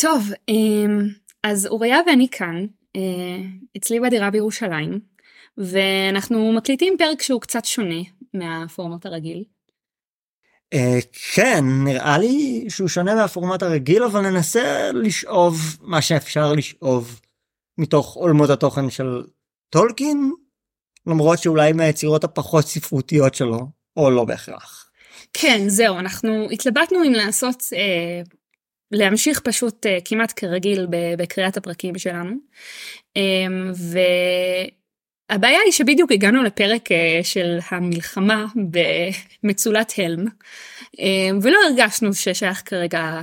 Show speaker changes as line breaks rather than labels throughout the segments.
טוב, אמ, אז אוריה ואני כאן, אה, אצלי בדירה בירושלים, ואנחנו מקליטים פרק שהוא קצת שונה מהפורמט הרגיל.
אה, כן, נראה לי שהוא שונה מהפורמט הרגיל, אבל ננסה לשאוב מה שאפשר לשאוב מתוך עולמות התוכן של טולקין, למרות שאולי מהיצירות הפחות ספרותיות שלו, או לא בהכרח.
כן, זהו, אנחנו התלבטנו אם לעשות, אה, להמשיך פשוט אה, כמעט כרגיל בקריאת הפרקים שלנו. אה, והבעיה היא שבדיוק הגענו לפרק אה, של המלחמה במצולת הלם, אה, ולא הרגשנו ששייך כרגע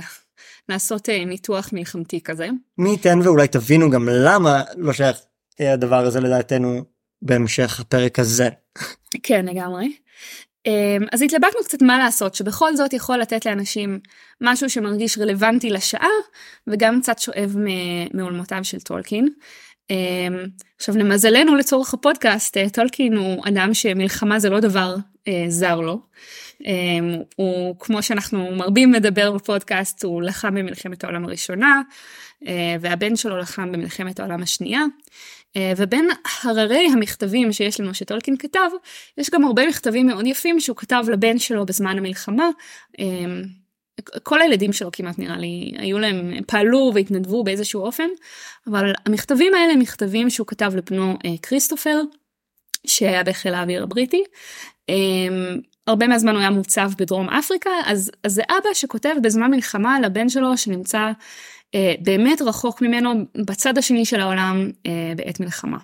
לעשות אה, ניתוח מלחמתי כזה.
מי ייתן ואולי תבינו גם למה לא שייך הדבר הזה לדעתנו בהמשך הפרק הזה.
כן, לגמרי. אמ, אז התלבטנו קצת מה לעשות שבכל זאת יכול לתת לאנשים משהו שמרגיש רלוונטי לשעה וגם קצת שואב מעולמותיו של טולקין. אמ, עכשיו למזלנו לצורך הפודקאסט אה, טולקין הוא אדם שמלחמה זה לא דבר אה, זר לו. אמ, הוא כמו שאנחנו מרבים לדבר בפודקאסט הוא לחם במלחמת העולם הראשונה והבן שלו לחם במלחמת העולם השנייה. אה, ובין הררי המכתבים שיש לנו שטולקין כתב, יש גם הרבה מכתבים מאוד יפים שהוא כתב לבן שלו בזמן המלחמה. אה, כל הילדים שלו כמעט נראה לי היו להם פעלו והתנדבו באיזשהו אופן אבל המכתבים האלה הם מכתבים שהוא כתב לבנו כריסטופר שהיה בחיל האוויר הבריטי. הרבה מהזמן הוא היה מוצב בדרום אפריקה אז, אז זה אבא שכותב בזמן מלחמה לבן שלו שנמצא אה, באמת רחוק ממנו בצד השני של העולם אה, בעת מלחמה.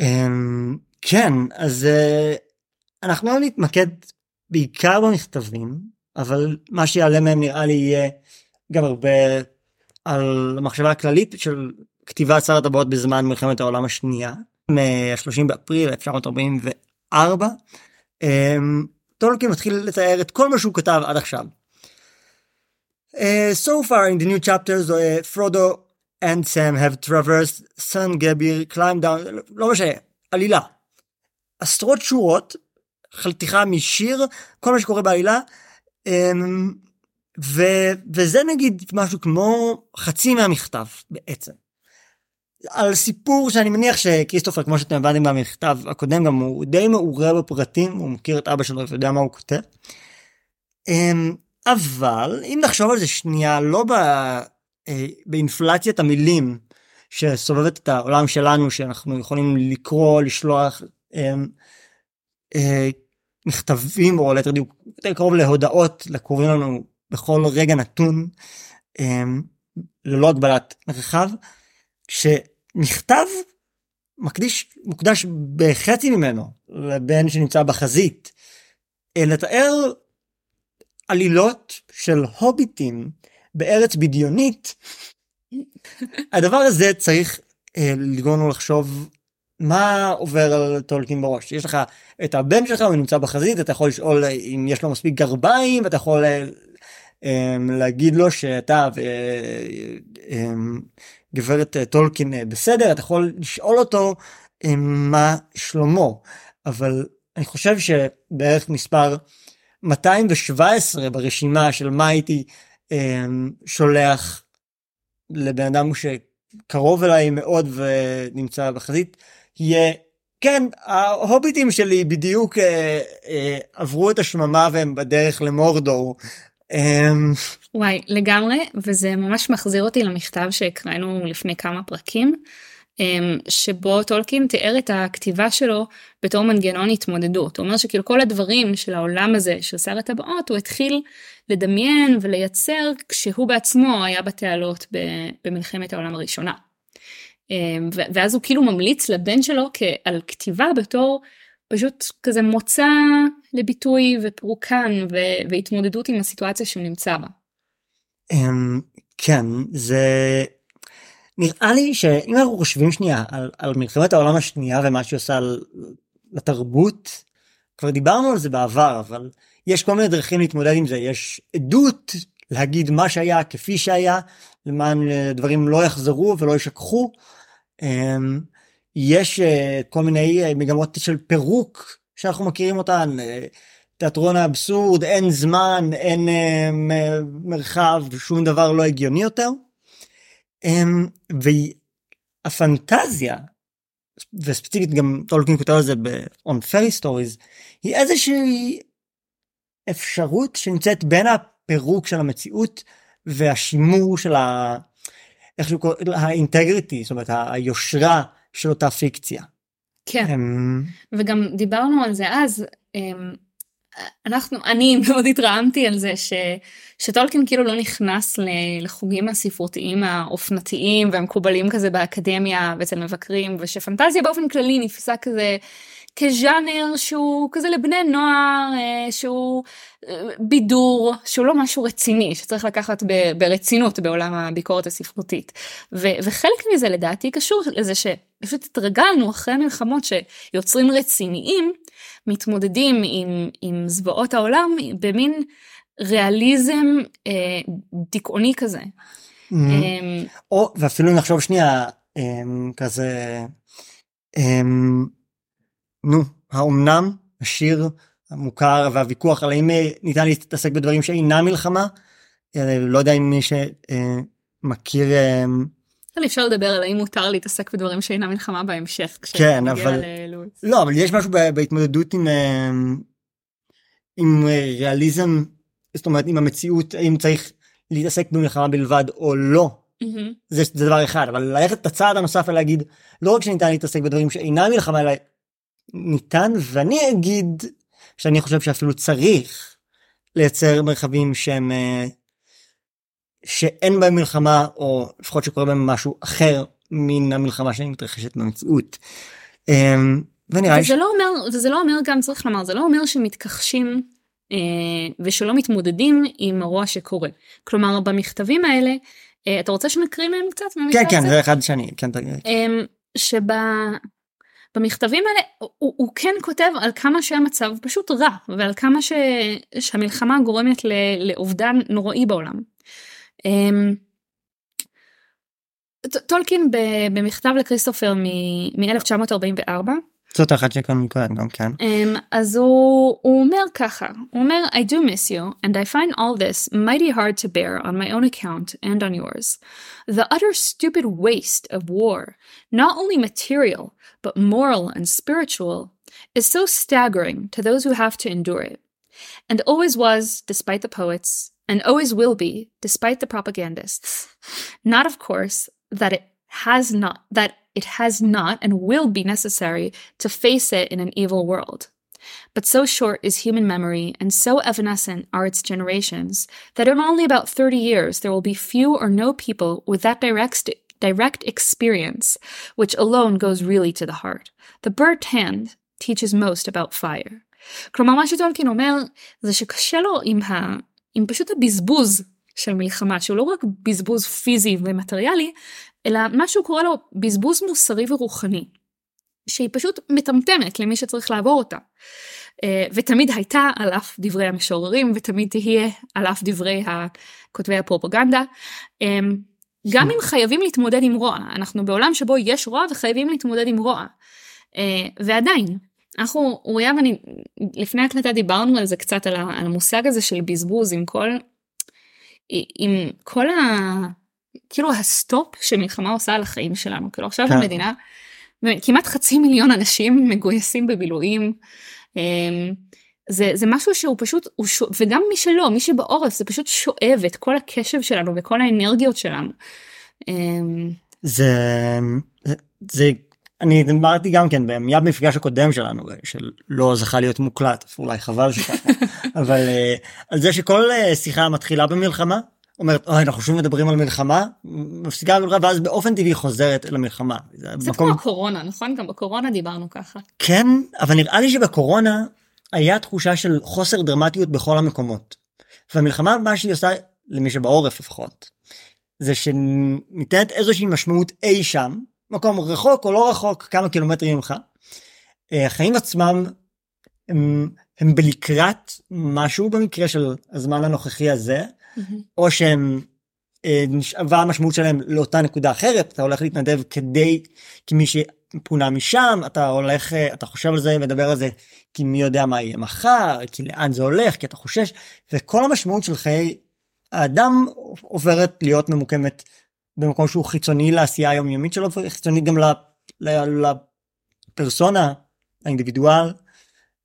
אמ, כן אז אה, אנחנו לא נתמקד בעיקר במכתבים אבל מה שיעלה מהם נראה לי יהיה גם הרבה על המחשבה הכללית של כתיבת שר הטבעות בזמן מלחמת העולם השנייה מ-30 באפריל 1944. אמ, טולקין מתחיל לתאר את כל מה שהוא כתב עד עכשיו Uh, so far in the new chapters, uh, Frodo and Sam have traversed San Gabir, climbed down, לא משנה, עלילה. עשרות שורות, חתיכה משיר, כל מה שקורה בעלילה, um, ו, וזה נגיד משהו כמו חצי מהמכתב בעצם. על סיפור שאני מניח שכריסטופר כמו שאתם הבנתם במכתב הקודם גם הוא די מעורה בפרטים הוא מכיר את אבא שלו ויודע מה הוא כותב. Um, אבל אם נחשוב על זה שנייה לא ב, אה, באינפלציית המילים שסובבת את העולם שלנו שאנחנו יכולים לקרוא לשלוח אה, אה, מכתבים או ליתר דיוק יותר קרוב להודעות לקרובים לנו בכל רגע נתון אה, ללא הגבלת מרחב שמכתב מקדיש מוקדש בחצי ממנו לבן שנמצא בחזית לתאר עלילות של הוביטים בארץ בדיונית, הדבר הזה צריך אה, לגרום לנו לחשוב מה עובר על טולקין בראש. יש לך את הבן שלך, הוא נמצא בחזית, אתה יכול לשאול אם יש לו מספיק גרביים, אתה יכול אה, אה, להגיד לו שאתה וגברת אה, אה, טולקין אה, בסדר, אתה יכול לשאול אותו אה, מה שלמה. אבל אני חושב שבערך מספר 217 ברשימה של מה הייתי אה, שולח לבן אדם שקרוב אליי מאוד ונמצא בחזית, יהיה כן ההוביטים שלי בדיוק אה, אה, עברו את השממה והם בדרך למורדור.
אה, וואי לגמרי וזה ממש מחזיר אותי למכתב שהקראנו לפני כמה פרקים. אמ, שבו טולקין תיאר את הכתיבה שלו בתור מנגנון התמודדות. הוא אומר שכאילו כל הדברים של העולם הזה של שר הטבעות הוא התחיל לדמיין ולייצר כשהוא בעצמו היה בתעלות במלחמת העולם הראשונה. אמ, ואז הוא כאילו ממליץ לבן שלו על כתיבה בתור פשוט כזה מוצא לביטוי ופרוקן והתמודדות עם הסיטואציה שהוא נמצא בה.
אמ, כן זה נראה לי שאם אנחנו חושבים שנייה על, על מלחמת העולם השנייה ומה שהיא עושה לתרבות, כבר דיברנו על זה בעבר, אבל יש כל מיני דרכים להתמודד עם זה. יש עדות להגיד מה שהיה כפי שהיה, למען אה, דברים לא יחזרו ולא ישכחו. אמ, יש אה, כל מיני אה, מגמות של פירוק שאנחנו מכירים אותן. תיאטרון האבסורד, אין זמן, אין מרחב, שום דבר לא הגיוני יותר. והפנטזיה, וספציפית גם טולקין כותב על זה ב-on fairy stories, היא איזושהי אפשרות שנמצאת בין הפירוק של המציאות והשימור של ה... איך שהוא קורא, האינטגריטי, זאת אומרת היושרה של אותה פיקציה.
כן.
אמ,
וגם דיברנו על זה אז, אמ, אנחנו, אני מאוד התרעמתי על זה ש, שטולקין כאילו לא נכנס לחוגים הספרותיים האופנתיים והמקובלים כזה באקדמיה ואצל מבקרים, ושפנטזיה באופן כללי נפסה כזה כז'אנר שהוא כזה לבני נוער, אה, שהוא אה, בידור, שהוא לא משהו רציני, שצריך לקחת ברצינות בעולם הביקורת הספרותית. ו- וחלק מזה לדעתי קשור לזה שפשוט התרגלנו אחרי מלחמות שיוצרים רציניים מתמודדים עם, עם זוועות העולם במין ריאליזם אה, דיכאוני כזה.
אמ,
אה,
או ואפילו נחשוב שנייה אמ, כזה אמ, נו האומנם השיר המוכר והוויכוח על האם אה, ניתן להתעסק בדברים שאינם מלחמה אה, לא יודע אם מי שמכיר אמ,
אבל אפשר לדבר על האם מותר להתעסק בדברים שאינם מלחמה בהמשך.
כן, אבל-. לא אבל יש משהו בהתמודדות עם עם אה, ריאליזם זאת אומרת עם המציאות האם צריך להתעסק במלחמה בלבד או לא
מהמם.
זה, זה דבר אחד אבל ללכת את הצעד הנוסף ולהגיד לא רק שניתן להתעסק בדברים שאינם מלחמה אלא ניתן ואני אגיד שאני חושב שאפילו צריך לייצר מרחבים שהם אה, שאין בהם מלחמה או לפחות שקורה בהם משהו אחר מן המלחמה שמתרחשת במציאות. אה, ונראה לי ש...
לא אומר, וזה לא אומר גם צריך לומר, זה לא אומר שמתכחשים אה, ושלא מתמודדים עם הרוע שקורה. כלומר במכתבים האלה, אה, אתה רוצה שנקריא מהם קצת?
כן כן? זה אחד שאני כן תגיד.
אמ, שבמכתבים האלה הוא, הוא כן כותב על כמה שהמצב פשוט רע ועל כמה ש, שהמלחמה גורמת ל, לאובדן נוראי בעולם. אמ, טולקין במכתב לכריסטופר מ-1944
זאת אחת שכאן מקודם גם כן.
Um, אז הוא, הוא אומר ככה, הוא אומר I do miss you and I find all this mighty hard to bear on my own account and on yours. The utter stupid waste of war, not only material but moral and spiritual, is so staggering to those who have to endure it, and always was despite the poets, and always will be despite the propagandists. Not of course that it has not that it has not and will be necessary to face it in an evil world. But so short is human memory and so evanescent are its generations that in only about 30 years there will be few or no people with that direct, direct experience, which alone goes really to the heart. The burnt hand teaches most about fire. כלומר מה שטולקין אומר זה שקשה לו עם, ה... עם פשוט הבזבוז של מלחמה שהוא לא רק בזבוז פיזי ומטריאלי אלא מה שהוא קורא לו בזבוז מוסרי ורוחני. שהיא פשוט מטמטמת למי שצריך לעבור אותה. אה, ותמיד הייתה על אף דברי המשוררים ותמיד תהיה על אף דברי כותבי הפרופגנדה. אה, גם אם חייבים להתמודד עם רוע, אנחנו בעולם שבו יש רוע וחייבים להתמודד עם רוע. אה, ועדיין, אנחנו, אוריה ואני, לפני הקלטה דיברנו על זה קצת, על, המושג הזה של בזבוז עם כל, עם כל ה... כאילו ה stop שמלחמה עושה על החיים שלנו. כאילו עכשיו
כן.
המדינה, באמת, כמעט חצי מיליון אנשים מגויסים במילואים. זה, זה משהו שהוא פשוט, הוא שו, וגם מי שלא, מי שבעורף, זה פשוט שואב את כל הקשב שלנו וכל האנרגיות שלנו. אמ,
זה זה- זה אני דיברתי גם כן מיד במפגש הקודם שלנו שלא זכה להיות מוקלט אולי חבל שככה אבל אה, על זה שכל אה, שיחה מתחילה במלחמה אומרת אוי אנחנו שוב מדברים על מלחמה מפסיקה במלחמה ואז באופן טבעי חוזרת אל המלחמה. זה
זה
מקום
כמו הקורונה, נכון? גם בקורונה דיברנו ככה.
כן אבל נראה לי שבקורונה היה תחושה של חוסר דרמטיות בכל המקומות. והמלחמה מה שהיא עושה למי שבעורף לפחות זה שניתנת איזושהי משמעות אי שם מקום רחוק או לא רחוק כמה קילומטרים ממך. אה, החיים עצמם הם, הם בלקראת משהו במקרה של הזמן הנוכחי הזה או שהם אה, נשאבה המשמעות שלהם לאותה נקודה אחרת אתה הולך להתנדב כדי כמי פונה משם אתה הולך אה, אתה חושב על זה מדבר על זה כי מי יודע מה יהיה מחר כי לאן זה הולך כי אתה חושש וכל המשמעות של חיי האדם עוברת להיות ממוקמת במקום שהוא חיצוני לעשייה היומיומית שלו וחיצוני גם לפרסונה האינדיבידואל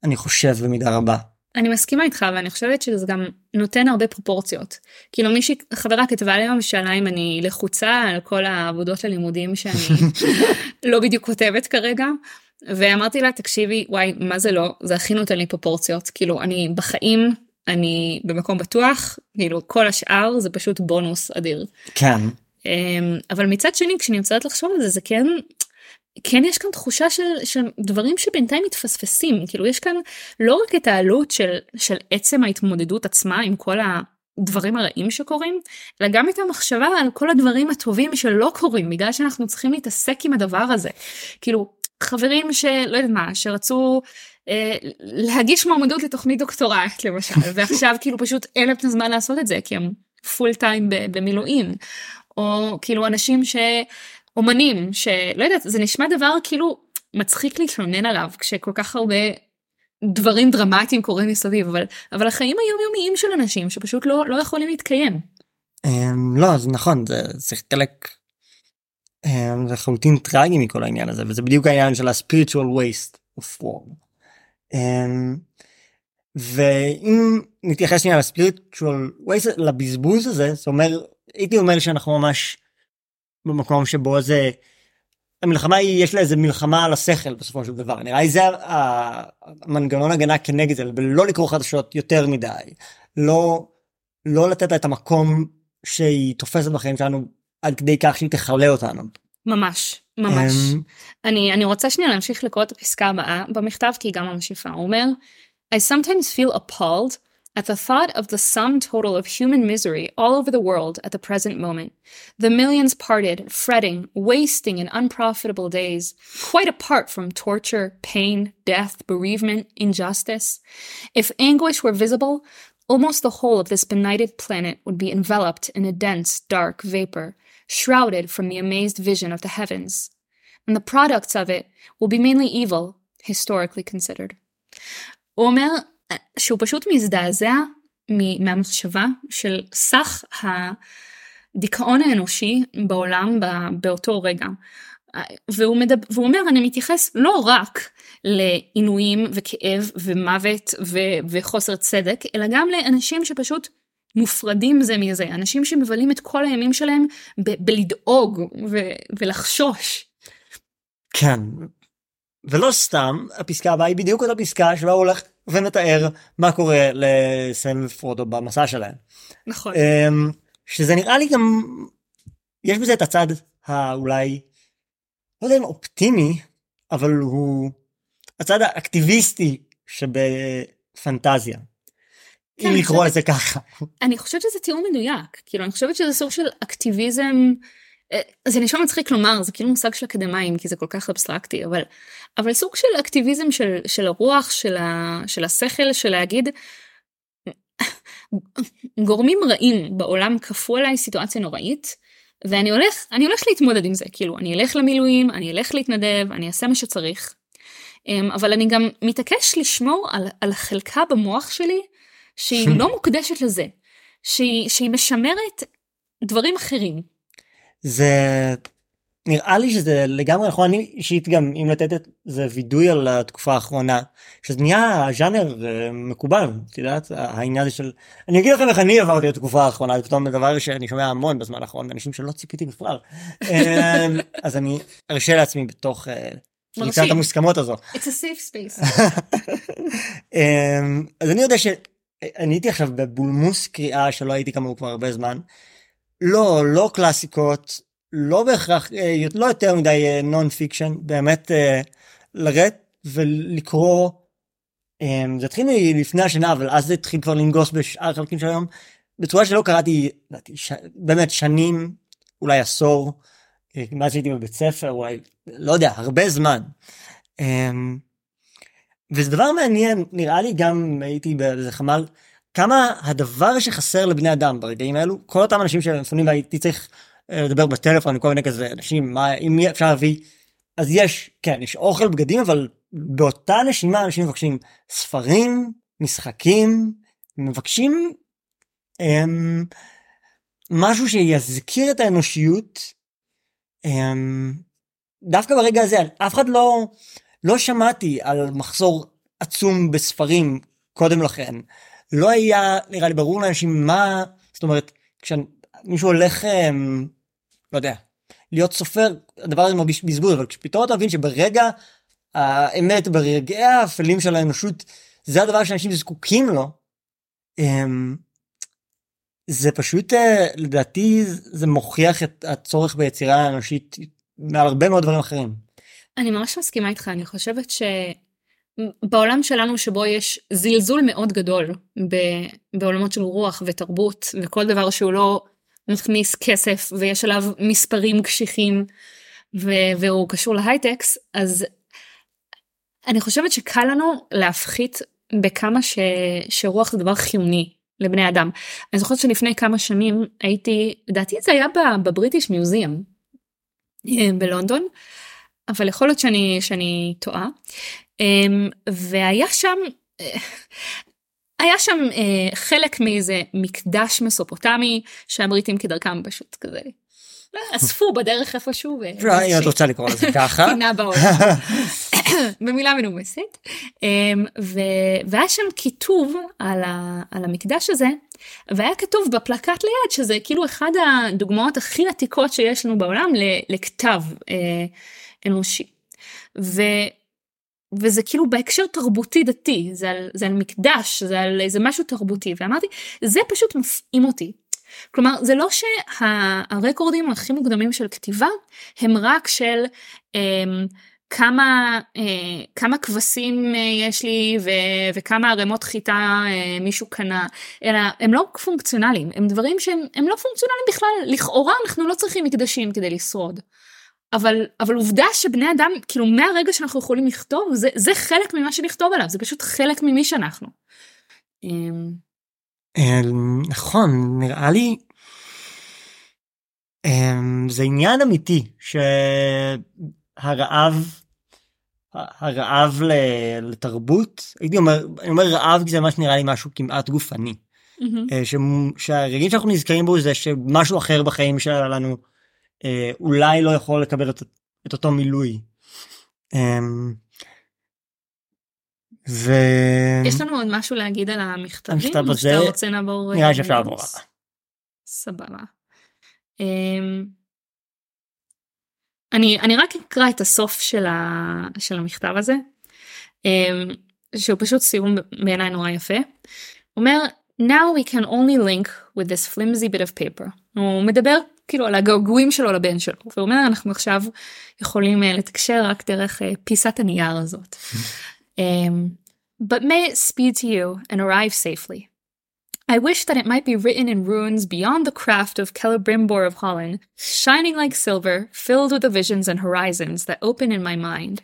אני חושב במידה רבה.
אני מסכימה איתך ואני חושבת שזה גם נותן הרבה פרופורציות. כאילו מישהי חברה כתבה לי היום ושאלה אם אני לחוצה על כל העבודות הלימודים שאני לא בדיוק כותבת כרגע. ואמרתי לה תקשיבי וואי מה זה לא זה הכי נותן לי פרופורציות כאילו אני בחיים אני במקום בטוח כאילו כל השאר זה פשוט בונוס אדיר.
כן.
אמ, אבל מצד שני כשאני מצטערת לחשוב על זה זה כן כן יש כאן תחושה של, של דברים שבינתיים מתפספסים. כאילו יש כאן לא רק את העלות של, של עצם ההתמודדות עצמה עם כל הדברים הרעים שקורים אלא גם את המחשבה על כל הדברים הטובים שלא קורים בגלל שאנחנו צריכים להתעסק עם הדבר הזה. כאילו חברים שלא יודעת מה שרצו אה, להגיש מועמדות לתוכנית דוקטורט למשל ועכשיו כאילו פשוט אין להם את הזמן לעשות את זה כי הם פול טיים במילואים. או כאילו אנשים ש... אומנים שלא יודעת זה נשמע דבר כאילו מצחיק להתלונן עליו כשכל כך הרבה דברים דרמטיים קורים מסביב אבל אבל החיים היומיומיים של אנשים שפשוט לא לא יכולים להתקיים.
Um, לא זה נכון זה זה חלק um, זה לחלוטין טרגי מכל העניין הזה וזה בדיוק העניין של ה-spiritual waste of war. Um, ואם נתייחס שנייה ל-spiritual לבזבוז הזה זה אומר הייתי אומר שאנחנו ממש במקום שבו זה המלחמה היא יש לה איזה מלחמה על השכל בסופו של דבר. נראה לי זה המנגנון הגנה כנגד זה ולא לקרוא חדשות יותר מדי. לא לא לתת לה את המקום שהיא תופסת בחיים שלנו עד כדי כך שהיא תכלה אותנו.
ממש ממש. um, אני אני רוצה שנייה להמשיך לקרוא את הפסקה הבאה במכתב כי היא גם ממשיכה הוא אומר I sometimes feel appalled at the thought of the sum total of human misery all over the world at the present moment, the millions parted, fretting, wasting in unprofitable days, quite apart from torture, pain, death, bereavement, injustice. If anguish were visible, almost the whole of this benighted planet would be enveloped in a dense, dark vapor, shrouded from the amazed vision of the heavens. And the products of it will be mainly evil, historically considered. Omer שהוא פשוט מזדעזע מהמחשבה של סך הדיכאון האנושי בעולם באותו רגע. והוא, מדבר, והוא אומר אני מתייחס לא רק לעינויים וכאב ומוות ו, וחוסר צדק אלא גם לאנשים שפשוט מופרדים זה מזה אנשים שמבלים את כל הימים שלהם ב- בלדאוג ו- ולחשוש.
כן ולא סתם הפסקה הבאה היא בדיוק אותה פסקה שבה הוא הולך ומתאר מה קורה לסם ופרודו במסע שלהם.
נכון.
אמ, שזה נראה לי גם יש בזה את הצד האולי לא יודע אם אופטימי אבל הוא הצד האקטיביסטי שבפנטזיה. כן, אם לקרוא את זה ככה.
אני חושבת שזה תיאור מדויק כאילו אני חושבת שזה סוג של אקטיביזם זה נשמע מצחיק לומר זה כאילו מושג של אקדמאים כי זה כל כך אבסטרקטי אבל אבל סוג של אקטיביזם של של הרוח של, ה, של השכל של להגיד גורמים רעים בעולם כפו עליי סיטואציה נוראית ואני הולך אני הולך להתמודד עם זה כאילו אני אלך למילואים אני אלך להתנדב אני אעשה מה שצריך אמ, אבל אני גם מתעקש לשמור על, על חלקה במוח שלי שהיא לא מוקדשת לזה שהיא, שהיא משמרת דברים אחרים.
זה נראה לי שזה לגמרי נכון אני אישית גם אם לתת את זה וידוי על התקופה האחרונה שזה נהיה ז'אנר אה, מקובל את יודעת העניין הזה של אני אגיד לכם איך אני עברתי את התקופה האחרונה זה פתאום דבר שאני שומע המון בזמן האחרון אנשים שלא ציפיתי בכלל אה, אז אני ארשה לעצמי בתוך קבוצת אה, המוסכמות הזו.
It's a safe space.
אז אני יודע שאני הייתי עכשיו בבולמוס קריאה שלא הייתי כמוהו כבר הרבה זמן. לא, לא קלאסיקות, לא בהכרח, אה, לא יותר מדי non אה, fiction, באמת אה, לרדת ולקרוא, זה התחיל לפני השנה, אבל אז זה התחיל כבר לנגוס בשאר החלקים של היום, בצורה שלא קראתי, ש... באמת שנים, אולי עשור, מאז שהייתי בבית ספר, אולי, לא יודע, הרבה זמן. וזה דבר מעניין, נראה לי גם הייתי באיזה חמ"ל, כמה הדבר שחסר לבני אדם ברגעים האלו כל אותם אנשים שמפונים והייתי צריך אה, לדבר בטלפון עם כל מיני כזה אנשים מה אם אפשר להביא אז יש, כן, יש אוכל, בגדים, אבל באותה נשימה אנשים מבקשים ספרים, משחקים, מבקשים הם, משהו שיזכיר את האנושיות. הם, דווקא ברגע הזה, אף אחד לא, לא שמעתי על מחסור עצום בספרים קודם לכן. לא היה נראה לי ברור לאנשים מה, זאת אומרת, כשמישהו הולך, הם, לא יודע, להיות סופר, הדבר הזה מרגיש בזבוז, אבל כשפתאום אתה מבין שברגע האמת, ברגעי האפלים של האנושות, זה הדבר שאנשים זקוקים לו, הם, זה פשוט, אה, לדעתי, זה מוכיח את הצורך ביצירה האנושית מעל הרבה מאוד דברים אחרים.
אני ממש מסכימה איתך, אני חושבת שבעולם שלנו שבו יש זלזול מאוד גדול בעולמות של רוח ותרבות וכל דבר שהוא לא מכניס כסף ויש עליו מספרים קשיחים והוא קשור להייטקס, אז אני חושבת שקל לנו להפחית בכמה ש... שרוח זה דבר חיוני לבני אדם. אני זוכרת שלפני כמה שנים הייתי, לדעתי זה היה בבריטיש מיוזיאם אה, בלונדון, אבל יכול להיות שאני, שאני טועה. אמ, והיה שם, היה שם אה, חלק מאיזה מקדש מסופוטמי שהבריטים כדרכם פשוט כזה אספו בדרך איפשהו.
אם את רוצה לקרוא לזה ככה.
פינה בעולם. במילה מנומסת. אמ, והיה שם כיתוב על, ה, על המקדש הזה, והיה כתוב בפלקט ליד שזה כאילו אחד הדוגמאות הכי עתיקות שיש לנו בעולם לכתב אה, אנושי. וזה כאילו בהקשר תרבותי דתי, זה על, זה על מקדש, זה על איזה משהו תרבותי, ואמרתי, זה פשוט מפעים אותי. כלומר זה לא שהרקורדים הכי מוקדמים של כתיבה הם רק של אה, כמה אה, כמה כבשים אה, יש לי ו, וכמה ערימות חיטה אה, מישהו קנה אלא הם לא פונקציונליים הם דברים שהם לא פונקציונליים בכלל לכאורה אנחנו לא צריכים מקדשים כדי לשרוד. אבל אבל עובדה שבני אדם כאילו מהרגע שאנחנו יכולים לכתוב זה זה חלק ממה שנכתוב עליו זה פשוט חלק ממי שאנחנו. אמ,
אמ, נכון נראה לי אמ, זה עניין אמיתי שהרעב הרעב לתרבות הייתי אומר אני אומר רעב כי זה ממש נראה לי משהו כמעט גופני. אה, שהרגעים שאנחנו נזכרים בו זה שמשהו אחר בחיים שלנו אה, אולי לא יכול לקבל את אותו מילוי. אמ,
ו... יש לנו עוד משהו להגיד על המכתבים?
המכתב הזה,
שאתה רוצה לעבור...
נראה לי שאפשר לעבור
סבבה. Um, אני, אני רק אקרא את הסוף של, ה, של המכתב הזה, um, שהוא פשוט סיום בעיניי נורא יפה. הוא אומר, Now we can only link with this flimsy bit of paper. הוא מדבר כאילו על הגעגועים שלו לבן שלו. והוא אומר אנחנו עכשיו יכולים uh, לתקשר רק דרך uh, פיסת הנייר הזאת. Um, but may it speed to you and arrive safely. I wish that it might be written in runes beyond the craft of Celebrimbor of Holland, shining like silver, filled with the visions and horizons that open in my mind,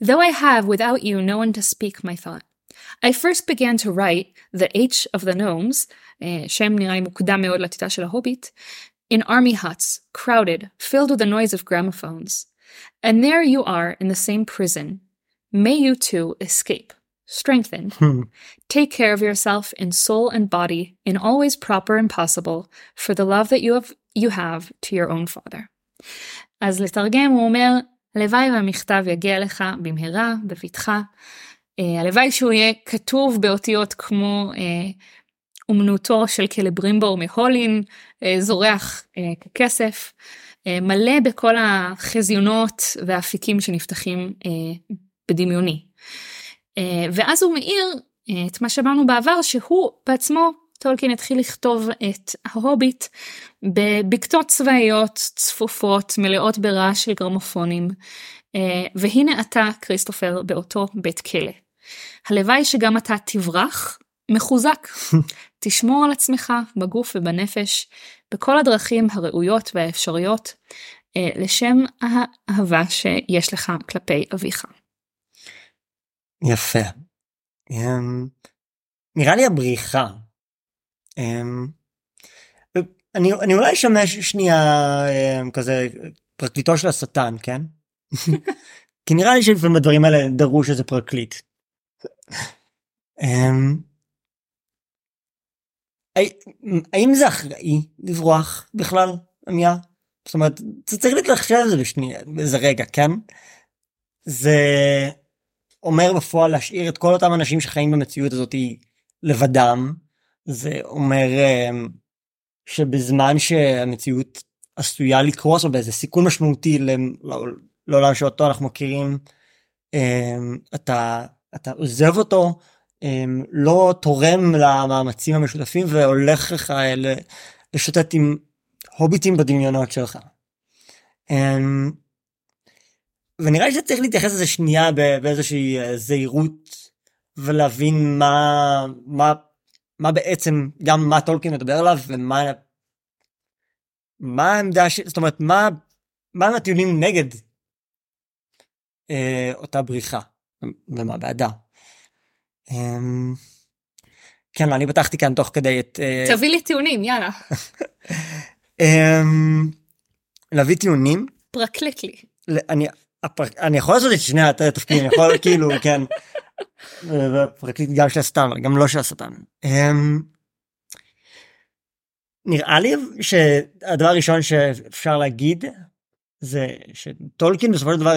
though I have without you no one to speak my thought. I first began to write the H of the Gnomes, שם נראה מוקדם מאוד לעתידה של ההוביט, in army huts, crowded, filled with the noise of gramophones. And there you are in the same prison, May you too escape, strengthened. Hmm. Take care of yourself in soul and body, in always proper and possible, for the love that you have, you have to your own father. אז לתרגם הוא אומר, הלוואי והמכתב יגיע לך במהרה, בבטחה. Uh, הלוואי שהוא יהיה כתוב באותיות כמו uh, אומנותו של קלברימבור מהולין, uh, זורח uh, ככסף, uh, מלא בכל החזיונות והאפיקים שנפתחים בדמיוני. אה, ואז הוא מאיר אה, את מה שאמרנו בעבר שהוא בעצמו טולקין התחיל לכתוב את ההוביט בבקתות צבאיות צפופות מלאות ברעש של גרמופונים אה, והנה אתה כריסטופר באותו בית כלא. הלוואי שגם אתה תברח מחוזק תשמור על עצמך בגוף ובנפש בכל הדרכים הראויות והאפשריות לשם האהבה שיש לך כלפי אביך.
יפה. Um, נראה לי הבריחה. Um, אני, אני אולי אשמש שנייה um, כזה פרקליטו של השטן, כן? כי נראה לי שלפעמים בדברים האלה דרוש איזה פרקליט. אמ, האם זה אחראי לברוח בכלל, עמיה? זאת אומרת, צריך להתחשב על זה בשנייה, באיזה רגע, כן? זה אומר בפועל להשאיר את כל אותם אנשים שחיים במציאות הזאת לבדם. זה אומר אמ, שבזמן שהמציאות עשויה לקרוס או באיזה סיכון משמעותי לעולם שאותו אנחנו מכירים, אמ, אתה, אתה עוזב אותו, לא תורם למאמצים המשותפים והולך לך לשוטט עם הוביטים בדמיונות שלך. ונראה לי שצריך להתייחס לזה שנייה באיזושהי אה, זהירות ולהבין מה, מה, מה בעצם, גם מה טולקין מדבר עליו ומה מה העמדה, ש... זאת אומרת, מה, מה הטיעונים נגד אה, אותה בריחה ומה בעדה. אה, כן, אני פתחתי כאן תוך כדי את...
אה, תביא לי טיעונים, יאללה.
אה, להביא טיעונים?
פרקליט לי.
אני, הפר... אני יכול לעשות את שני התפקידים, אני יכול כאילו, כן. פרקליט גם של השטן, גם לא של השטן. אמ, נראה לי שהדבר הראשון שאפשר להגיד זה שטולקין בסופו של דבר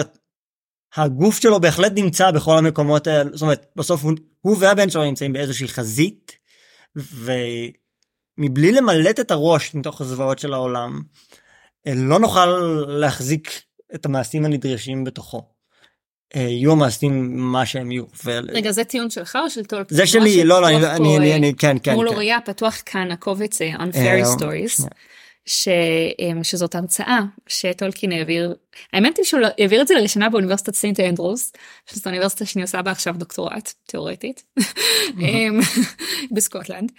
הגוף שלו בהחלט נמצא בכל המקומות האלה, זאת אומרת בסוף הוא, הוא והבן שלו נמצאים באיזושהי חזית ומבלי למלט את הראש מתוך הזוועות של העולם לא נוכל להחזיק את המעשים הנדרשים בתוכו. אה, יהיו המעשים מה שהם יהיו.
רגע זה טיעון שלך או של טולקין?
זה שלי לא לא אני אני אני כן כן.
מול אוריה פתוח כאן הקובץ אה, אה, stories. ש, שזאת הרצאה שטולקין העביר האמת היא שהוא לא, העביר את זה לראשונה באוניברסיטת סינט אנדרוס שזאת האוניברסיטה שאני עושה בה עכשיו דוקטורט תיאורטית בסקוטלנד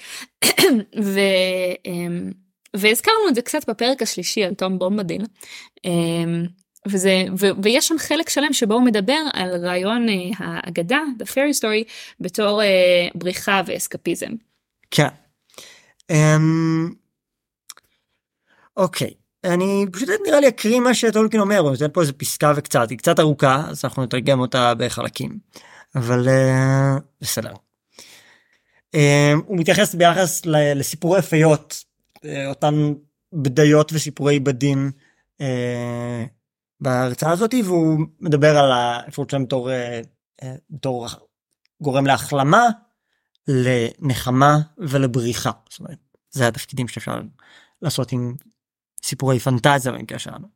ו, והזכרנו את זה קצת בפרק השלישי על תום בומבדין וזה ו, ויש שם חלק שלם שבו הוא מדבר על רעיון האגדה the fairy story בתור uh, בריחה ואסקפיזם.
כן. Um, אוקיי אני פשוט נראה לי אקריא מה שטולקין אומר הוא נותן פה איזה פסקה וקצת היא קצת ארוכה אז אנחנו נתרגם אותה בחלקים אבל uh, בסדר. Um, הוא מתייחס ביחס לסיפורי פיות אותן בדיות וסיפורי בדים. Uh, בהרצאה הזאתי והוא מדבר על האפשרות שלהם בתור, אה, בתור גורם להחלמה, לנחמה ולבריחה. זאת אומרת, זה התפקידים שאפשר לעשות עם סיפורי פנטזיה במקרה שלנו.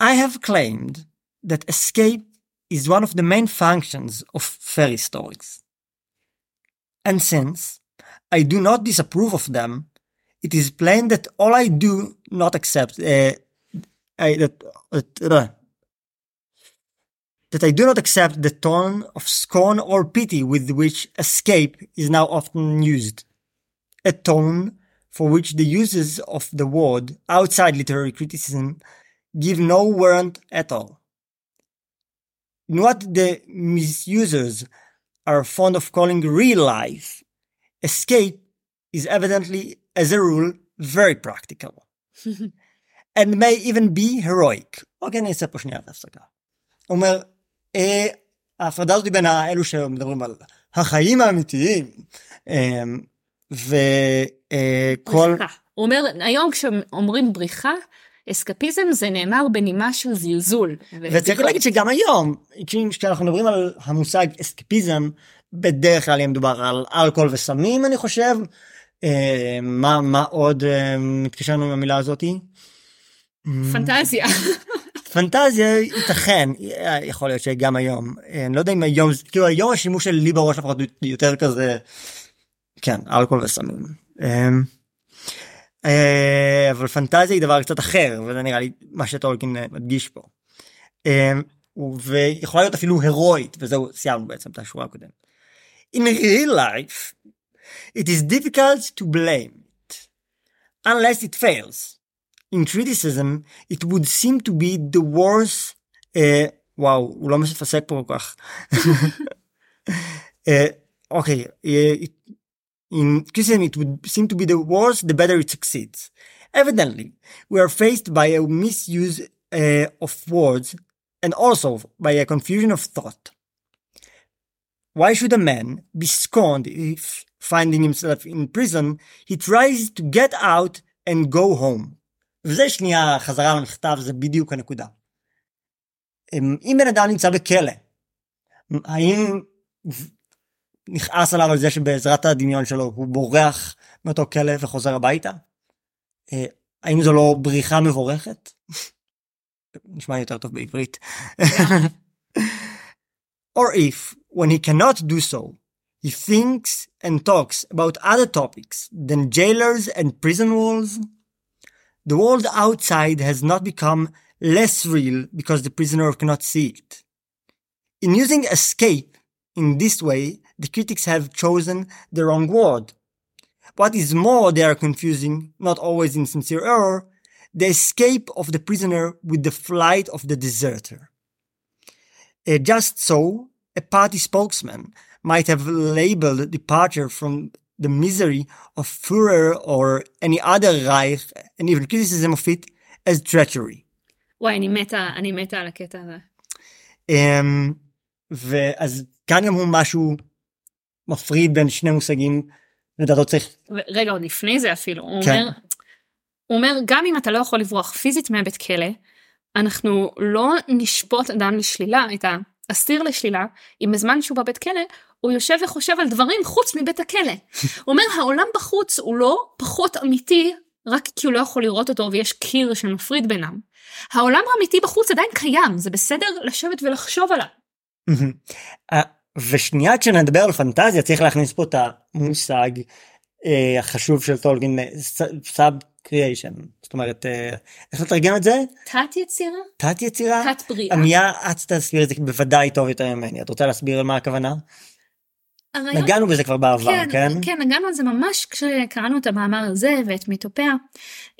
I have claimed that escape is one of the main functions of fairy stories. And since I do not disapprove of them, it is plain that all I do not accept, uh, I, that, uh, that I do not accept the tone of scorn or pity with which escape is now often used. A tone for which the uses of the word outside literary criticism give no warrant at all. In what the misusers are fond of calling real life, escape is evidently, as a rule, very practical. and may even be heroic. אוקיי, אני אעשה פה שנייה את ההפסקה. הוא אומר, אה, ההפרדה הזאת בין האלו שמדברים על החיים האמיתיים, אה, וכל...
אה, הוא אומר, היום כשאומרים בריחה, אסקפיזם זה נאמר בנימה של זלזול.
וצריך להגיד שגם היום, כשאנחנו מדברים על המושג אסקפיזם, בדרך כלל מדובר על אלכוהול וסמים אני חושב. אה, מה, מה עוד אה, מתקשר לנו עם המילה הזאתי?
פנטזיה.
פנטזיה ייתכן יכול להיות שגם היום אני לא יודע אם היום כאילו היום השימוש של לי בראש לפחות יותר כזה כן אלכוהול וסמים. אמ, אה, אבל פנטזיה היא דבר קצת אחר וזה נראה לי מה שטולקין מדגיש פה. אמ, ויכולה להיות אפילו הירואית וזהו סיימנו בעצם את השורה הקודמת. In real life it is difficult to blame it unless it fails. in criticism it would seem to be the worst uh, וואו הוא לא מפסק פה כל כך. אוקיי in criticism it would seem to be the worse the better it succeeds. Evidently we are faced by a misuse uh, of words and also by a confusion of thought. Why should a man be scorned if, finding himself in prison, he tries to get out and go home? וזה שנייה חזרה למכתב, זה בדיוק הנקודה. אם אם בן אדם נמצא בכלא, האם נכעס עליו על זה שבעזרת הדמיון שלו הוא בורח מאותו כלא וחוזר הביתה? אה, האם זו לא בריחה מבורכת? נשמע יותר טוב בעברית. Or if, when he cannot do so, he thinks and talks about other topics than jailers and prison walls, the world outside has not become less real because the prisoner cannot see it. In using escape in this way, the critics have chosen the wrong word. What is more, they are confusing, not always in sincere error, the escape of the prisoner with the flight of the deserter. Uh, just so, a party spokesman might have labeled departure from the misery of Führer or any other Reich, and even criticism of it, as treachery.
וואי, אני מתה, אני מתה על הקטע הזה.
Um, ואז כאן גם הוא משהו מפריד בין שני מושגים, לדעתו צריך,
רגע, עוד לפני זה אפילו, הוא
כן.
אומר, הוא אומר, גם אם אתה לא יכול לברוח פיזית מהבית כלא, אנחנו לא נשפוט אדם לשלילה, את האסיר לשלילה, אם בזמן שהוא בבית כלא, הוא יושב וחושב על דברים חוץ מבית הכלא. הוא אומר, העולם בחוץ הוא לא פחות אמיתי, רק כי הוא לא יכול לראות אותו ויש קיר שמפריד בינם. העולם האמיתי בחוץ עדיין קיים, זה בסדר לשבת ולחשוב עליו.
ושנייה כשנדבר על פנטזיה צריך להכניס פה את המושג אה, החשוב של טולקין, סאב קריאיישן, זאת אומרת, אה, איך לתרגם את זה?
תת יצירה?
תת יצירה?
תת בריאה.
עמיה, את תסביר את זה בוודאי טוב יותר ממני, את רוצה להסביר על מה הכוונה?
הרעיון-
נגענו בזה כבר בעבר,
כן,
כן?
כן, נגענו על זה ממש כשקראנו את המאמר הזה ואת מיתופיה,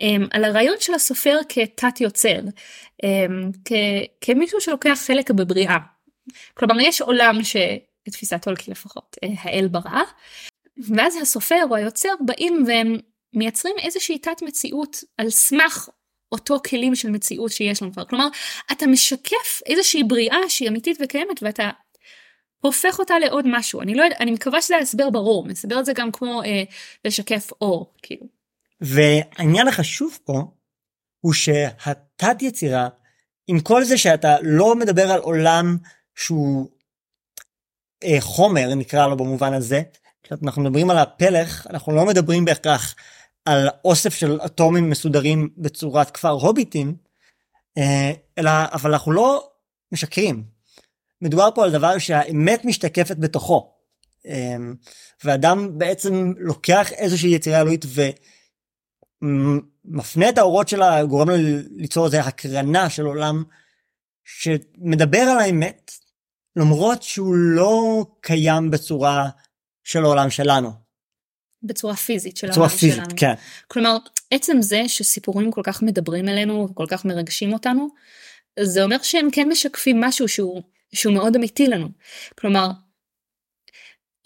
אמ, על הרעיון של הסופר כתת יוצר, אמ, כמישהו שלוקח חלק בבריאה. כלומר, יש עולם שלתפיסת טולקין לפחות, אה, האל ברא, ואז הסופר או היוצר באים והם מייצרים איזושהי תת מציאות על סמך אותו כלים של מציאות שיש לנו כבר. כלומר, אתה משקף איזושהי בריאה שהיא אמיתית וקיימת ואתה הופך אותה לעוד משהו. אני לא יודע, אני מקווה שזה הסבר ברור, מסבר את זה גם כמו אה, לשקף אור, כאילו.
והעניין החשוב פה הוא שהתת יצירה עם כל זה שאתה לא מדבר על עולם שהוא אה, חומר נקרא לו במובן הזה כשאנחנו מדברים על הפלך אנחנו לא מדברים בהכרח על אוסף של אטומים מסודרים בצורת כפר הוביטים אה, אלא אבל אנחנו לא משקרים. מדובר פה על דבר שהאמת משתקפת בתוכו. אה, ואדם בעצם לוקח איזושהי יצירה אלוהית ו... מפנה את האורות שלה, גורם לה ליצור איזו הקרנה של עולם שמדבר על האמת, למרות שהוא לא קיים בצורה של העולם שלנו.
בצורה פיזית של
בצורה
העולם
פיזית,
שלנו.
כן.
כלומר, עצם זה שסיפורים כל כך מדברים אלינו וכל כך מרגשים אותנו, זה אומר שהם כן משקפים משהו שהוא, שהוא מאוד אמיתי לנו. כלומר,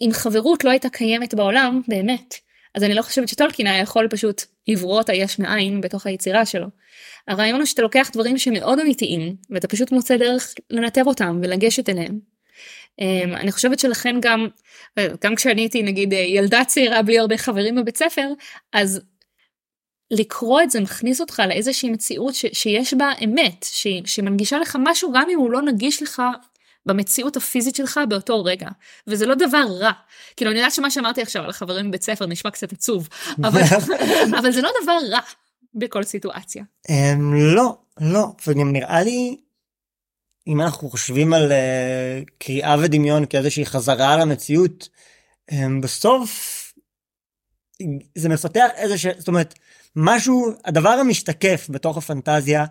אם חברות לא הייתה קיימת בעולם, באמת, אז אני לא חושבת שטולקין היה יכול פשוט לברוא אותה יש מאין בתוך היצירה שלו. הרעיון הוא שאתה לוקח דברים שמאוד אמיתיים, ואתה פשוט מוצא דרך לנתב אותם ולגשת אליהם. Um, אני חושבת שלכן גם, גם כשאני הייתי נגיד ילדה צעירה בלי הרבה חברים בבית ספר, אז לקרוא את זה מכניס אותך לאיזושהי מציאות ש, שיש בה אמת, ש, שמנגישה לך משהו גם אם הוא לא נגיש לך במציאות הפיזית שלך באותו רגע. וזה לא דבר רע. כאילו אני יודעת שמה שאמרתי עכשיו על החברים בבית ספר נשמע קצת עצוב, אבל, אבל זה לא דבר רע בכל סיטואציה.
הם, לא, לא, וגם נראה לי, אם אנחנו חושבים על uh, קריאה ודמיון כאיזושהי חזרה על המציאות, um, בסוף זה מפתח איזה ש... זאת אומרת, משהו, הדבר המשתקף בתוך הפנטזיה,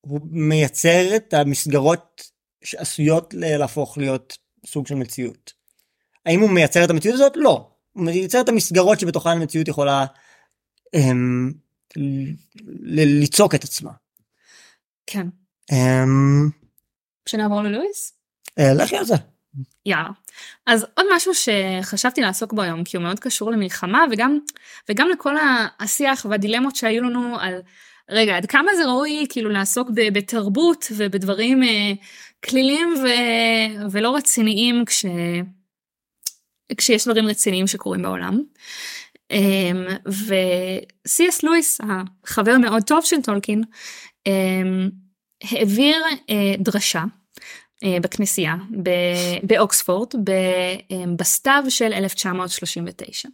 הוא מייצר את המסגרות שעשויות להפוך להיות סוג של מציאות. האם הוא מייצר את המציאות הזאת? לא. הוא מייצר את המסגרות שבתוכן המציאות יכולה um, ל- ליצוק את עצמה.
כן.
אמ,
שנעבור ללואיס?
אה, לכי על זה.
יאללה. אז עוד משהו שחשבתי לעסוק בו היום, כי הוא מאוד קשור למלחמה וגם, וגם לכל השיח והדילמות שהיו לנו על, רגע, עד כמה זה ראוי כאילו לעסוק בתרבות ובדברים אה, כלילים ו... ולא רציניים כש... כשיש דברים רציניים שקורים בעולם. אמ, ו-C.S. לואיס, החבר מאוד טוב של טולקין, אמ, העביר אה, דרשה אה, בכנסייה באוקספורד אמ, בסתיו של 1939.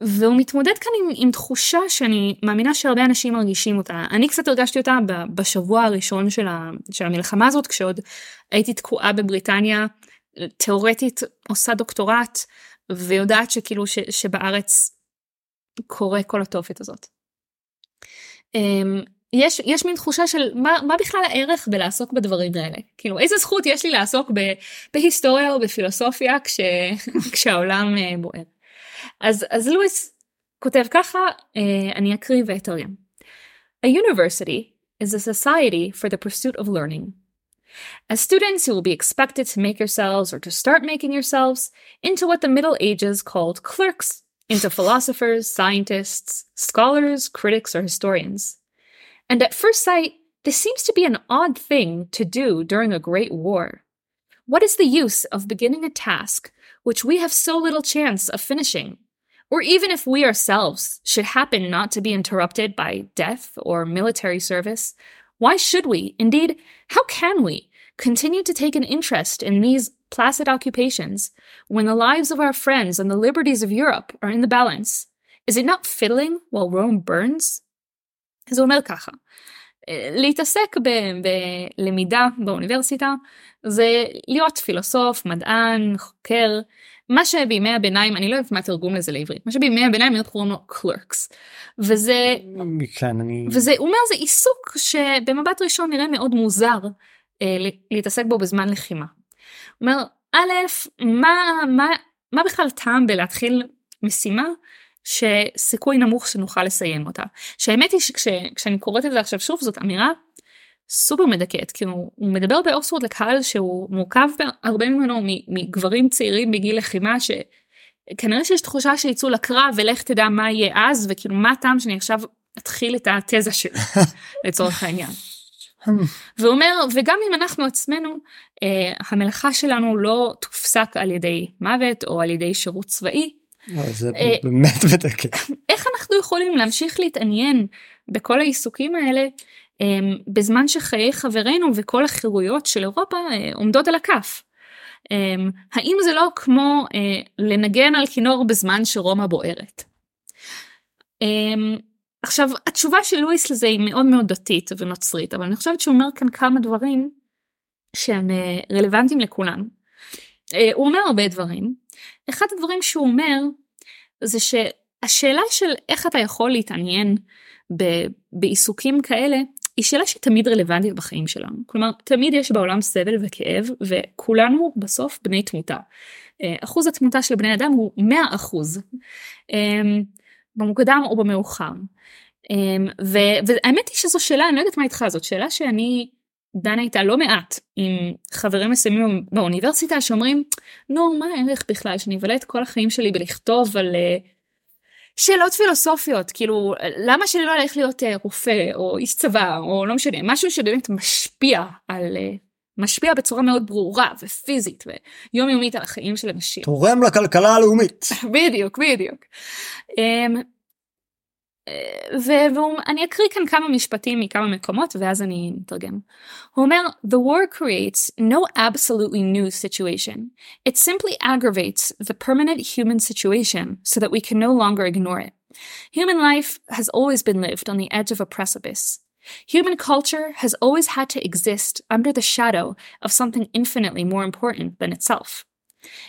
והוא מתמודד כאן עם, עם תחושה שאני מאמינה שהרבה אנשים מרגישים אותה. אני קצת הרגשתי אותה בשבוע הראשון של, ה, של המלחמה הזאת, כשעוד הייתי תקועה בבריטניה, תאורטית עושה דוקטורט, ויודעת שכאילו ש, שבארץ קורה כל התופת הזאת. Um, יש, יש מין תחושה של מה, מה בכלל הערך בלעסוק בדברים האלה. כאילו איזה זכות יש לי לעסוק ב, בהיסטוריה או בפילוסופיה כש, כשהעולם uh, בוער. אז, אז לואיס כותב ככה, uh, אני אקריא ואתרגם. A university is a society for the pursuit of learning. As students, you will be expected to make yourselves, or to start making yourselves, into what the Middle Ages called clerks, into philosophers, scientists, scholars, critics, or historians. And at first sight, this seems to be an odd thing to do during a great war. What is the use of beginning a task which we have so little chance of finishing? Or even if we ourselves should happen not to be interrupted by death or military service, why should we, indeed, how can we, continue to take an interest in these placid occupations when the lives of our friends and the liberties of Europe are in the balance? Is it not fiddling while Rome burns? זה אומר ככה, להתעסק בלמידה באוניברסיטה זה להיות פילוסוף, מדען, חוקר, מה שבימי הביניים, אני לא יודעת מה התרגום לזה לעברית, מה שבימי הביניים אנחנו קוראים לו קלרקס. וזה,
כן, אני...
וזה, הוא אומר זה עיסוק שבמבט ראשון נראה מאוד מוזר אה, להתעסק בו בזמן לחימה. הוא אומר, א', מה, מה, מה בכלל טעם בלהתחיל משימה שסיכוי נמוך שנוכל לסיים אותה. שהאמת היא שכשאני קוראת את זה עכשיו שוב זאת אמירה סופר מדכאת כאילו הוא מדבר באוקספורד לקהל שהוא מורכב הרבה ממנו מגברים צעירים בגיל לחימה שכנראה שיש תחושה שיצאו לקרב ולך תדע מה יהיה אז וכאילו מה הטעם שאני עכשיו אתחיל את התזה שלי לצורך העניין. והוא אומר וגם אם אנחנו עצמנו אה, המלאכה שלנו לא תופסק על ידי מוות או על ידי שירות צבאי
זה אה, באמת מדכא.
איך אנחנו יכולים להמשיך להתעניין בכל העיסוקים האלה אמ, בזמן שחיי חברינו וכל החירויות של אירופה אה, עומדות על הכף. אמ, האם זה לא כמו אה, לנגן על כינור בזמן שרומא בוערת? אמ, עכשיו התשובה של לואיס לזה היא מאוד מאוד דתית ונוצרית אבל אני חושבת שהוא אומר כאן כמה דברים שהם רלוונטיים לכולם. הוא אומר הרבה דברים. אחד הדברים שהוא אומר זה שהשאלה של איך אתה יכול להתעניין ב- בעיסוקים כאלה היא שאלה שתמיד רלוונטית בחיים שלנו. כלומר, תמיד יש בעולם סבל וכאב, וכולנו בסוף בני תמותה. אה, אחוז התמותה של בני אדם הוא 100 אחוז, אמ, במוקדם או במאוחר. אמ, והאמת היא שזו שאלה, אני לא יודעת מה איתך, זאת שאלה שאני דנה איתה לא מעט עם חברים מסוימים באוניברסיטה שאומרים, נו, מה הערך בכלל שאני אבלה את כל החיים שלי בלכתוב על... Uh, שאלות פילוסופיות כאילו למה שאני לא אלך להיות uh, רופא או איש צבא או לא משנה משהו שבאמת משפיע על uh, משפיע בצורה מאוד ברורה ופיזית ויומיומית על החיים של אנשים.
תורם לכלכלה הלאומית.
בדיוק בדיוק. Um, ואני אקריא כאן כמה משפטים מכמה מקומות ואז אני אתרגם. הוא אומר The war creates no absolutely new situation. It simply aggravates the permanent human situation so that we can no longer ignore it. Human life has always been lived on the edge of a precipice. Human culture has always had to exist under the shadow of something infinitely more important than itself.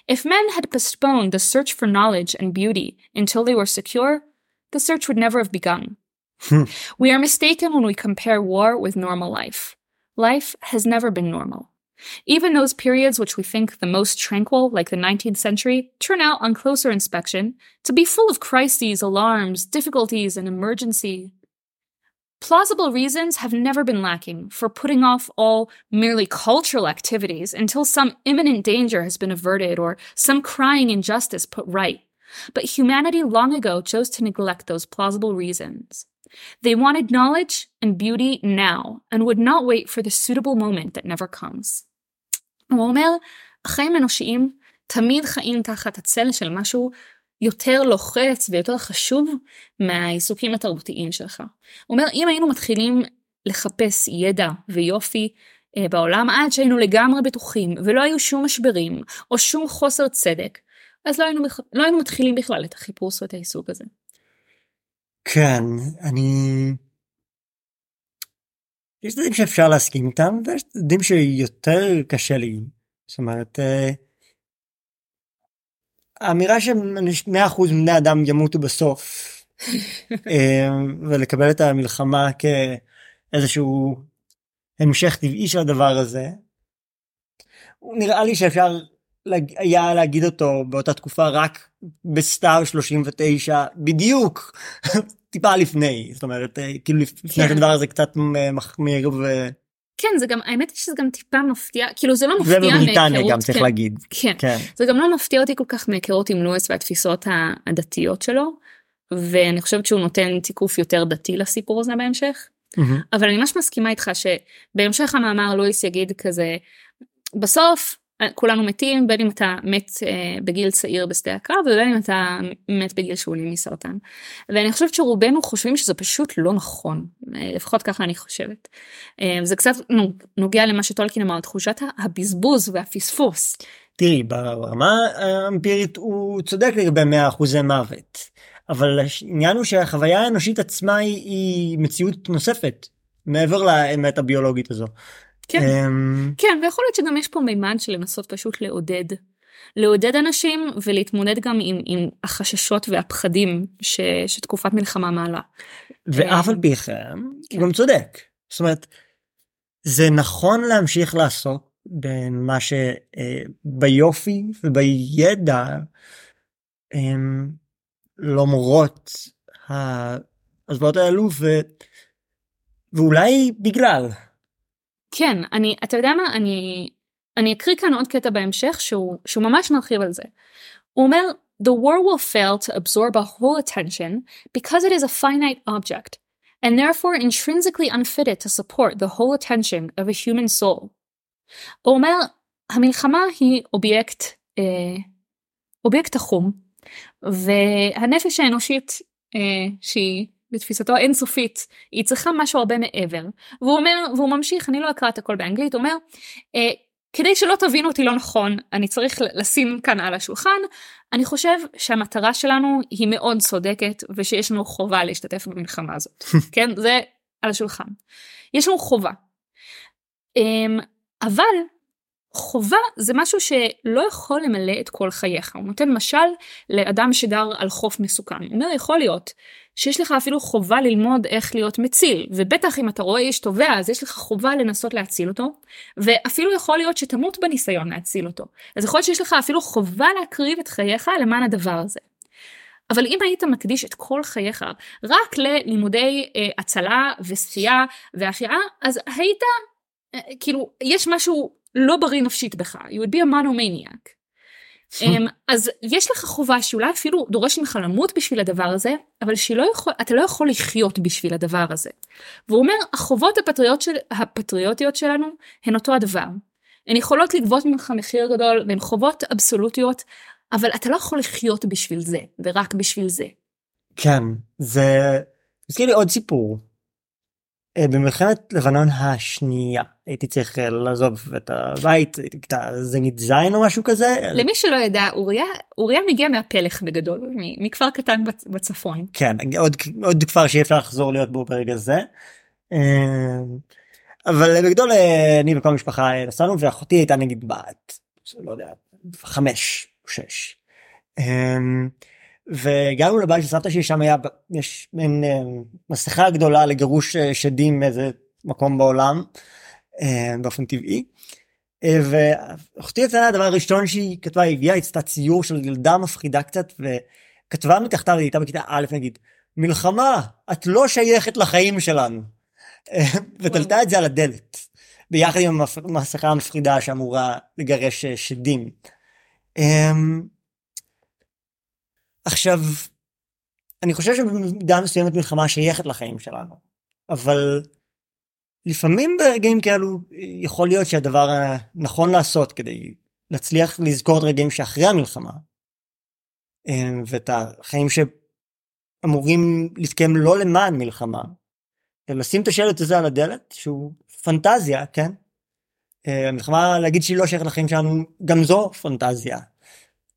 If men had postponed the search for knowledge and beauty until they were secure, the search would never have begun. Hmm. we are mistaken when we compare war with normal life. Life has never been normal. Even those periods which we think the most tranquil, like the 19th century, turn out on closer inspection to be full of crises, alarms, difficulties, and emergency. Plausible reasons have never been lacking for putting off all merely cultural activities until some imminent danger has been averted or some crying injustice put right. But humanity long ago chose to neglect those plausible reasons. They wanted knowledge and beauty now, and would not wait for the suitable moment that never comes. הוא אומר, החיים האנושיים תמיד חיים תחת הצל של משהו יותר לוחץ ויותר חשוב מהעיסוקים התרבותיים שלך. הוא אומר, אם היינו מתחילים לחפש ידע ויופי אה, בעולם עד שהיינו לגמרי בטוחים ולא היו שום משברים או שום חוסר צדק, אז לא היינו, לא היינו מתחילים בכלל את החיפוש ואת העיסוק הזה.
כן, אני... יש דברים שאפשר להסכים איתם ויש דברים שיותר קשה לי. זאת אומרת, אה, האמירה ש-100% מבני אדם ימותו בסוף אה, ולקבל את המלחמה כאיזשהו המשך טבעי של הדבר הזה. נראה לי שאפשר היה להגיד אותו באותה תקופה רק בסטאר 39 בדיוק טיפה לפני זאת אומרת אה, כאילו לפני כן. הדבר הזה קצת מחמיר ו...
כן זה גם האמת היא שזה גם טיפה מפתיע כאילו זה לא מפתיע
ובבריטניה גם צריך
כן,
להגיד
כן. כן זה גם לא מפתיע אותי כל כך מהיכרות עם לואיס והתפיסות הדתיות שלו ואני חושבת שהוא נותן תיקוף יותר דתי לסיפור הזה בהמשך. Mm-hmm. אבל אני ממש מסכימה איתך שבהמשך המאמר לואיס יגיד כזה בסוף כולנו מתים בין אם אתה מת אה, בגיל צעיר בשדה הקרב ובין אם אתה מת בגיל שעולים מסרטן. ואני חושבת שרובנו חושבים שזה פשוט לא נכון אה, לפחות ככה אני חושבת. אה, זה קצת נוגע למה שטולקין אמר תחושת הבזבוז והפספוס.
תראי ברמה האמפירית הוא צודק לגבי 100% מוות אבל העניין הוא שהחוויה האנושית עצמה היא, היא מציאות נוספת מעבר לאמת הביולוגית הזו.
כן, um, כן ויכול להיות שגם יש פה מימד של לנסות פשוט לעודד. לעודד אנשים ולהתמודד גם עם, עם החששות והפחדים ש, שתקופת מלחמה מעלה.
ואף על פי כן, כן. הוא גם צודק. זאת אומרת, זה נכון להמשיך לעסוק במה שביופי אה, ובידע למרות הזוועות האלו ו... ואולי בגלל
כן, אני, אתה יודע מה, אני, אני אקריא כאן עוד קטע בהמשך שהוא, שהוא ממש מרחיב על זה. הוא אומר, The war will fail to absorb a whole attention because it is a finite object, and therefore intrinsically unfitted to support the whole attention of a human soul. הוא אומר, המלחמה היא אובייקט, אה, אובייקט תחום, והנפש האנושית אה, שהיא בתפיסתו אינסופית היא צריכה משהו הרבה מעבר. והוא אומר והוא ממשיך אני לא אקרא את הכל באנגלית הוא אומר אה, כדי שלא תבינו אותי לא נכון אני צריך לשים כאן על השולחן. אני חושב שהמטרה שלנו היא מאוד צודקת ושיש לנו חובה להשתתף במלחמה הזאת. כן? זה על השולחן. יש לנו חובה. אה, אבל חובה זה משהו שלא יכול למלא את כל חייך. הוא נותן משל לאדם שגר על חוף מסוכן. הוא אומר יכול להיות שיש לך אפילו חובה ללמוד איך להיות מציל, ובטח אם אתה רואה איש טובע אז יש לך חובה לנסות להציל אותו, ואפילו יכול להיות שתמות בניסיון להציל אותו. אז יכול להיות שיש לך אפילו חובה להקריב את חייך למען הדבר הזה. אבל אם היית מקדיש את כל חייך רק ללימודי אה, הצלה ושחייה והחייאה, אז היית, אה, כאילו, יש משהו לא בריא נפשית בך, you would be a monomaniac. Um, אז יש לך חובה שאולי אפילו דורש ממך למות בשביל הדבר הזה, אבל שלא יכול, אתה לא יכול לחיות בשביל הדבר הזה. והוא אומר, החובות הפטריוט של, הפטריוטיות שלנו הן אותו הדבר. הן יכולות לגבות ממך מחיר גדול והן חובות אבסולוטיות, אבל אתה לא יכול לחיות בשביל זה, ורק בשביל זה. כן,
זה מזכיר לי עוד סיפור במלחמת לבנון השנייה הייתי צריך אה, לעזוב את הבית כיתה זנית זין או משהו כזה.
למי שלא ידע אוריה אוריה מגיע מהפלך בגדול מכפר קטן בצפון.
כן עוד עוד כפר שאי אפשר לחזור להיות בו ברגע זה. אה, אבל בגדול אני וכל המשפחה נסענו ואחותי הייתה נגיד בת לא יודע חמש שש. והגענו לבית של סבתא שלי שם היה יש מין אה, מסכה גדולה לגירוש אה, שדים מאיזה מקום בעולם אה, באופן טבעי. ואחותי הקטנה הדבר הראשון שהיא כתבה היא הגיעה עשתה ציור של ילדה מפחידה קצת וכתבה מתחתיו היא הייתה בכיתה א' נגיד מלחמה את לא שייכת לחיים שלנו. ותלתה את זה על הדלת ביחד עם המסכה המפחידה שאמורה לגרש שדים. עכשיו אני חושב שבמידה מסוימת מלחמה שייכת לחיים שלנו, אבל לפעמים ברגעים כאלו יכול להיות שהדבר הנכון לעשות כדי להצליח לזכור את הרגעים שאחרי המלחמה אה, ואת החיים שאמורים להתקיים לא למען מלחמה, לשים את השלט הזה על הדלת שהוא פנטזיה, כן? אה, המלחמה להגיד שהיא לא שייכת לחיים שלנו, גם זו פנטזיה.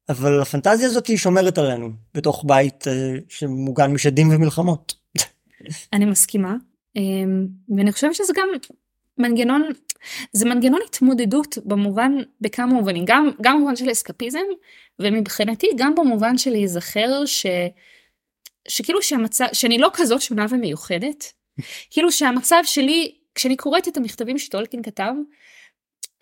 אבל הפנטזיה הזאת היא שומרת עלינו בתוך בית אה, שמוגן משדים ומלחמות.
אני מסכימה. אמ, ואני חושבת שזה גם מנגנון זה מנגנון התמודדות במובן בכמה מובנים. גם גם במובן של אסקפיזם ומבחינתי גם במובן של להיזכר ש... שכאילו שהמצב שאני לא כזאת שונה ומיוחדת. כאילו שהמצב שלי כשאני קוראת את המכתבים שטולקין כתב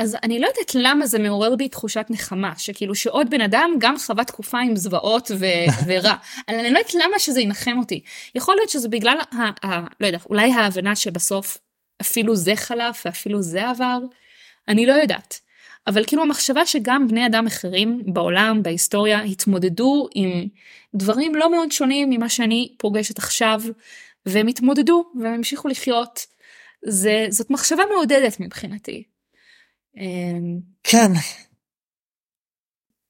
אז אני לא יודעת למה זה מעורר בי תחושת נחמה שכאילו שעוד בן אדם גם חווה תקופה עם זוועות ו- ורע. אני לא יודעת למה שזה ינחם אותי. יכול להיות שזה בגלל ה- ה- לא יודעת אולי ההבנה שבסוף אפילו זה חלף ואפילו זה עבר? אני לא יודעת. אבל כאילו המחשבה שגם בני אדם אחרים בעולם בהיסטוריה התמודדו עם דברים לא מאוד שונים ממה שאני פוגשת עכשיו והם התמודדו והם המשיכו לחיות. זה זאת מחשבה מעודדת מבחינתי.
אמ, כן.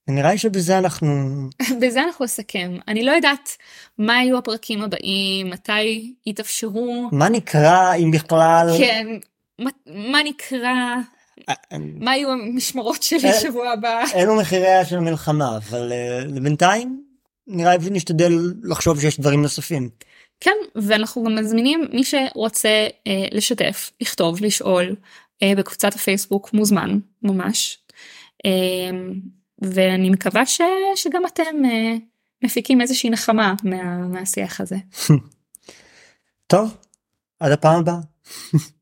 נראה לי שבזה אנחנו...
בזה אנחנו נסכם. אני לא יודעת מה יהיו הפרקים הבאים, מתי יתאפשרו.
מה נקרא אם בכלל...
כן, מה, מה נקרא... אה, מה יהיו המשמרות שלי אה, שבוע הבא?
אלו מחיריה של המלחמה, אבל לבינתיים נראה לי נשתדל לחשוב שיש דברים נוספים.
כן, ואנחנו גם מזמינים מי שרוצה אה, לשתף, לכתוב, לשאול, אה, בקבוצת הפייסבוק מוזמן ממש אה, ואני מקווה ש, שגם אתם אה, מפיקים איזושהי נחמה מה, מהשיח הזה.
טוב עד הפעם הבאה.